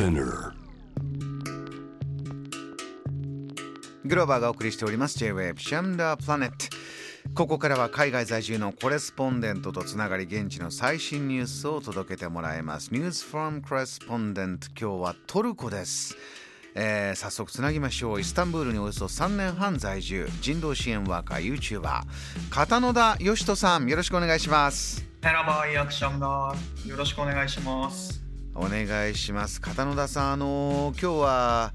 Spinner. グローバーがお送りしております。J-Wave シャムダープラネットここからは海外在住のコレスポンデントとつながり現地の最新ニュースを届けてもらいます。News from Correspondent 今日はトルコです。えー、早速つなぎましょう。イスタンブールにおよそ3年半在住。人道支援ワーカー YouTuber 片野田義人さんよろしくお願いします。ヘラバーイアクションがよろしくお願いしますお願いします。片野田さんあのー、今日は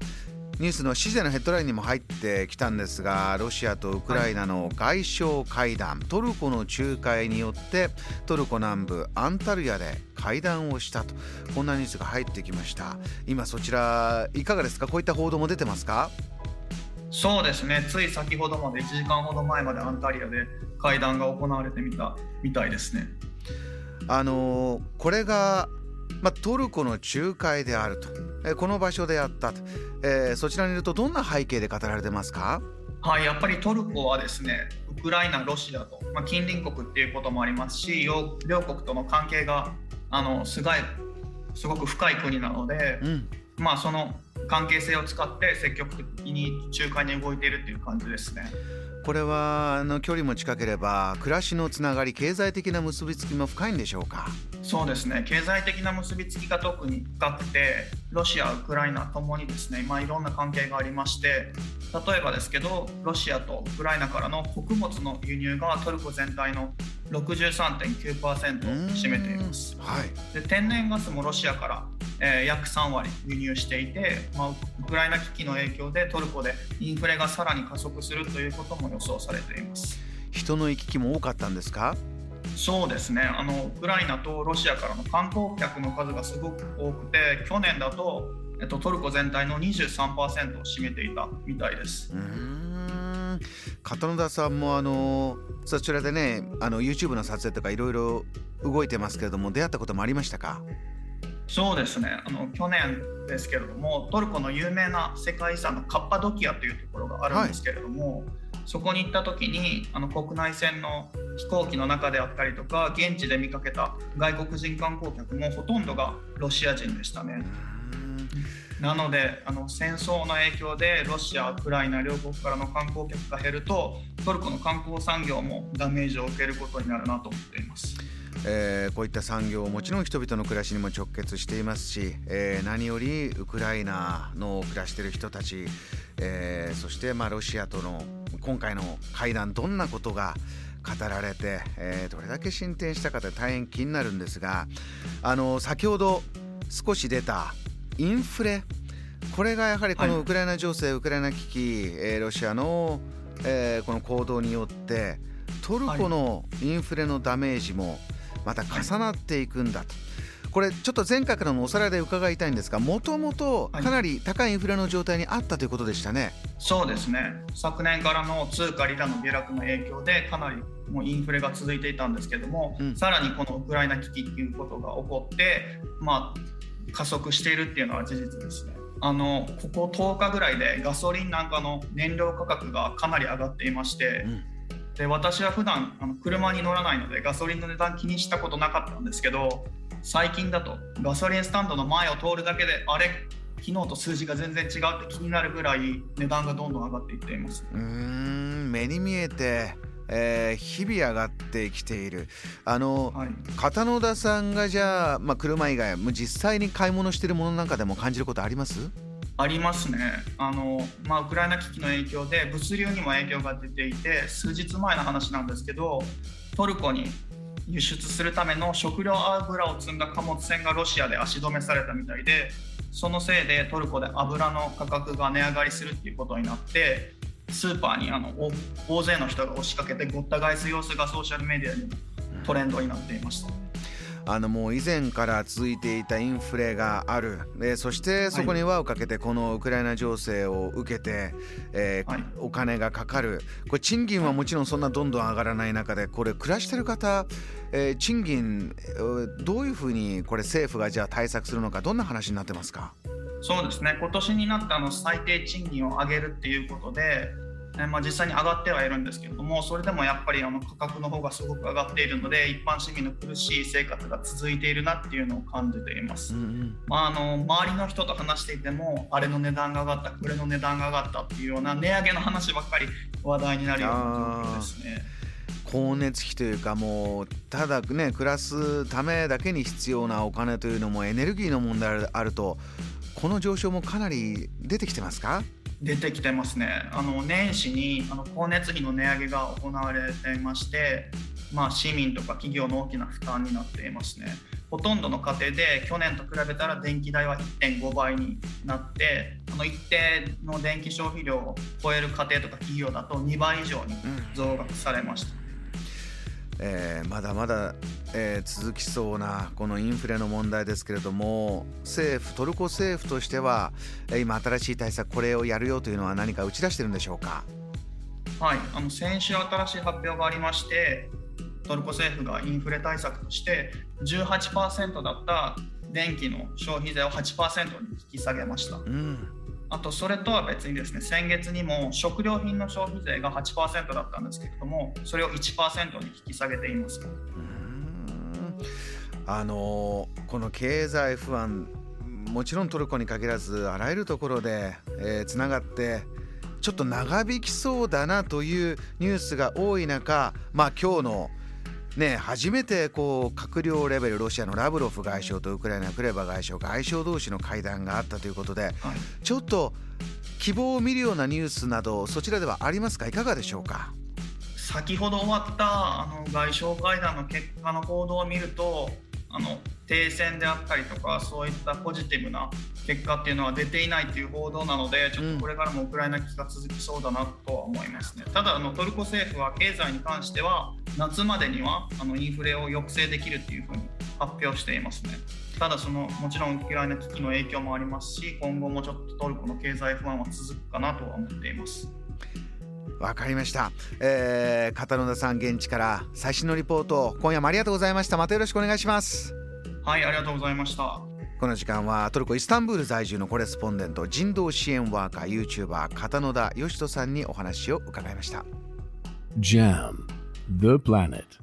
ニュースの7時のヘッドラインにも入ってきたんですがロシアとウクライナの外相会談、はい、トルコの仲介によってトルコ南部アンタルヤで会談をしたとこんなニュースが入ってきました。今そちらいかがですか？こういった報道も出てますか？そうですね。つい先ほどまで1時間ほど前までアンタリアで会談が行われてみたみたいですね。あのこれがまあ、トルコの仲介であると、えー、この場所であったと、えー、そちらにいるとどんな背景で語られてますか？はい、やっぱりトルコはですねウクライナ、ロシアと、まあ、近隣国っていうこともありますし両国との関係があのすごいすごく深い国なので、うん、まあ、その関係性を使って積極的に仲介に動いているっていう感じですね。これはあの距離も近ければ暮らしのつながり経済的な結びつきも深いんでしょうか？そうですね。経済的な結びつきが特に深くてロシアウクライナともにですね、まあ、いろんな関係がありまして例えばですけどロシアとウクライナからの穀物の輸入がトルコ全体の63.9%を占めています、はい、で天然ガスもロシアから、えー、約3割輸入していて、まあ、ウクライナ危機の影響でトルコでインフレがさらに加速するということも予想されています。人の行き来も多かったんですか？そうですね。あのウクライナとロシアからの観光客の数がすごく多くて去年だと、えっと、トルコ全体の23%を占めていたみたいです。うん。片野田さんもあのそちらでねあの YouTube の撮影とかいろいろ動いてますけれども出会ったこともありましたか？そうですねあの去年ですけれどもトルコの有名な世界遺産のカッパドキアというところがあるんですけれども、はいそこに行った時にあの国内線の飛行機の中であったりとか現地で見かけた外国人観光客もほとんどがロシア人でしたね。なのであの戦争の影響でロシア、ウクライナ両国からの観光客が減るとトルコの観光産業もダメージを受けることになるなと思っています。えー、こういった産業もちろん人々の暮らしにも直結していますし、えー、何よりウクライナの暮らしている人たち、えー、そしてまあロシアとの今回の会談どんなことが語られて、えー、どれだけ進展したかって大変気になるんですがあの先ほど少し出たインフレこれがやはりこのウクライナ情勢、はい、ウクライナ危機、えー、ロシアの、えー、この行動によってトルコのインフレのダメージもまた重なっていくんだと。これちょっと前回からのおさらいで伺いたいんですがもともとかなり高いインフレの状態にあったということでしたね、はい、そうですね。昨年からの通貨リラの下落の影響でかなりもうインフレが続いていたんですけども、うん、さらにこのウクライナ危機っていうことが起こってまあ加速しているっていうのは事実ですね。あのここ10日ぐらいでガソリンなんかの燃料価格がかなり上がっていまして、うんで私は普段あの車に乗らないのでガソリンの値段気にしたことなかったんですけど最近だとガソリンスタンドの前を通るだけであれ昨日と数字が全然違うって気になるぐらい値段がどんどん上がっていっています。うん目に見えてえー、日々上がってきている。あの、はい、片野田さんがじゃあ、まあ、車以外実際に買い物しているものなんかでも感じることあります？ありますねあの、まあ、ウクライナ危機の影響で物流にも影響が出ていて数日前の話なんですけどトルコに輸出するための食料油を積んだ貨物船がロシアで足止めされたみたいでそのせいでトルコで油の価格が値上がりするっていうことになってスーパーにあの大勢の人が押しかけてごった返す様子がソーシャルメディアにもトレンドになっていました。あのもう以前から続いていたインフレがある。でそしてそこに輪をかけてこのウクライナ情勢を受けて、えーはい、お金がかかる。これ賃金はもちろんそんなどんどん上がらない中でこれ暮らしてる方、えー、賃金どういうふうにこれ政府がじゃあ対策するのかどんな話になってますか？そうですね。今年になったの最低賃金を上げるっていうことでまあ、実際に上がってはいるんですけれどもそれでもやっぱりあの価格の方がすごく上がっているので一般市民の苦しい生活が続いているなっていうのを感じています、うんうん、まあ、あの周りの人と話していてもあれの値段が上がったこれの値段が上がったっていうような値上げの話ばっかり話題になるような状況ですね。光熱費というかもうただね暮らすためだけに必要なお金というのもエネルギーの問題あるとこの上昇もかなり出てきてますか？出てきてますね。あの年始にあの光熱費の値上げが行われていまして、まあ、市民とか企業の大きな負担になっていますね。ほとんどの家庭で去年と比べたら電気代は1.5倍になってあの一定の電気消費量を超える家庭とか企業だと2倍以上に増額されました、うんえー、まだまだ、えー、続きそうなこのインフレの問題ですけれども政府トルコ政府としては今新しい対策これをやるよというのは何か打ち出してるんでしょうか？はいあの先週新しい発表がありましてトルコ政府がインフレ対策として18%だった電気の消費税を8%に引き下げました。うんあとそれとは別にですね先月にも食料品の消費税が8%だったんですけれどもそれを1%に引き下げています。あのこの経済不安もちろんトルコに限らずあらゆるところでつな、えー、がってちょっと長引きそうだなというニュースが多い中まあ今日のね、初めてこう閣僚レベルロシアのラブロフ外相とウクライナのクレバ外相外相同士の会談があったということで、はい、ちょっと希望を見るようなニュースなどそちらではありますか？いかがでしょうか？先ほど終わったあの外相会談の結果の報道を見るとあの停戦であったりとかそういったポジティブな結果っていうのは出ていないという報道なのでちょっとこれからもウクライナ危機が続きそうだなとは思いますね。ただあのトルコ政府は経済に関しては夏までにはあのインフレを抑制できるっていうふうに発表していますね。ただそのもちろんウクライナ危機の影響もありますし今後もちょっとトルコの経済不安は続くかなとは思っています。わかりました、えー、片野田さん現地から最新のリポート今夜もありがとうございました。またよろしくお願いします。はいありがとうございました。この時間はトルコイスタンブール在住のコレスポンデント人道支援ワーカー YouTuber 片野田義人さんにお話を伺いました。JAM The Planet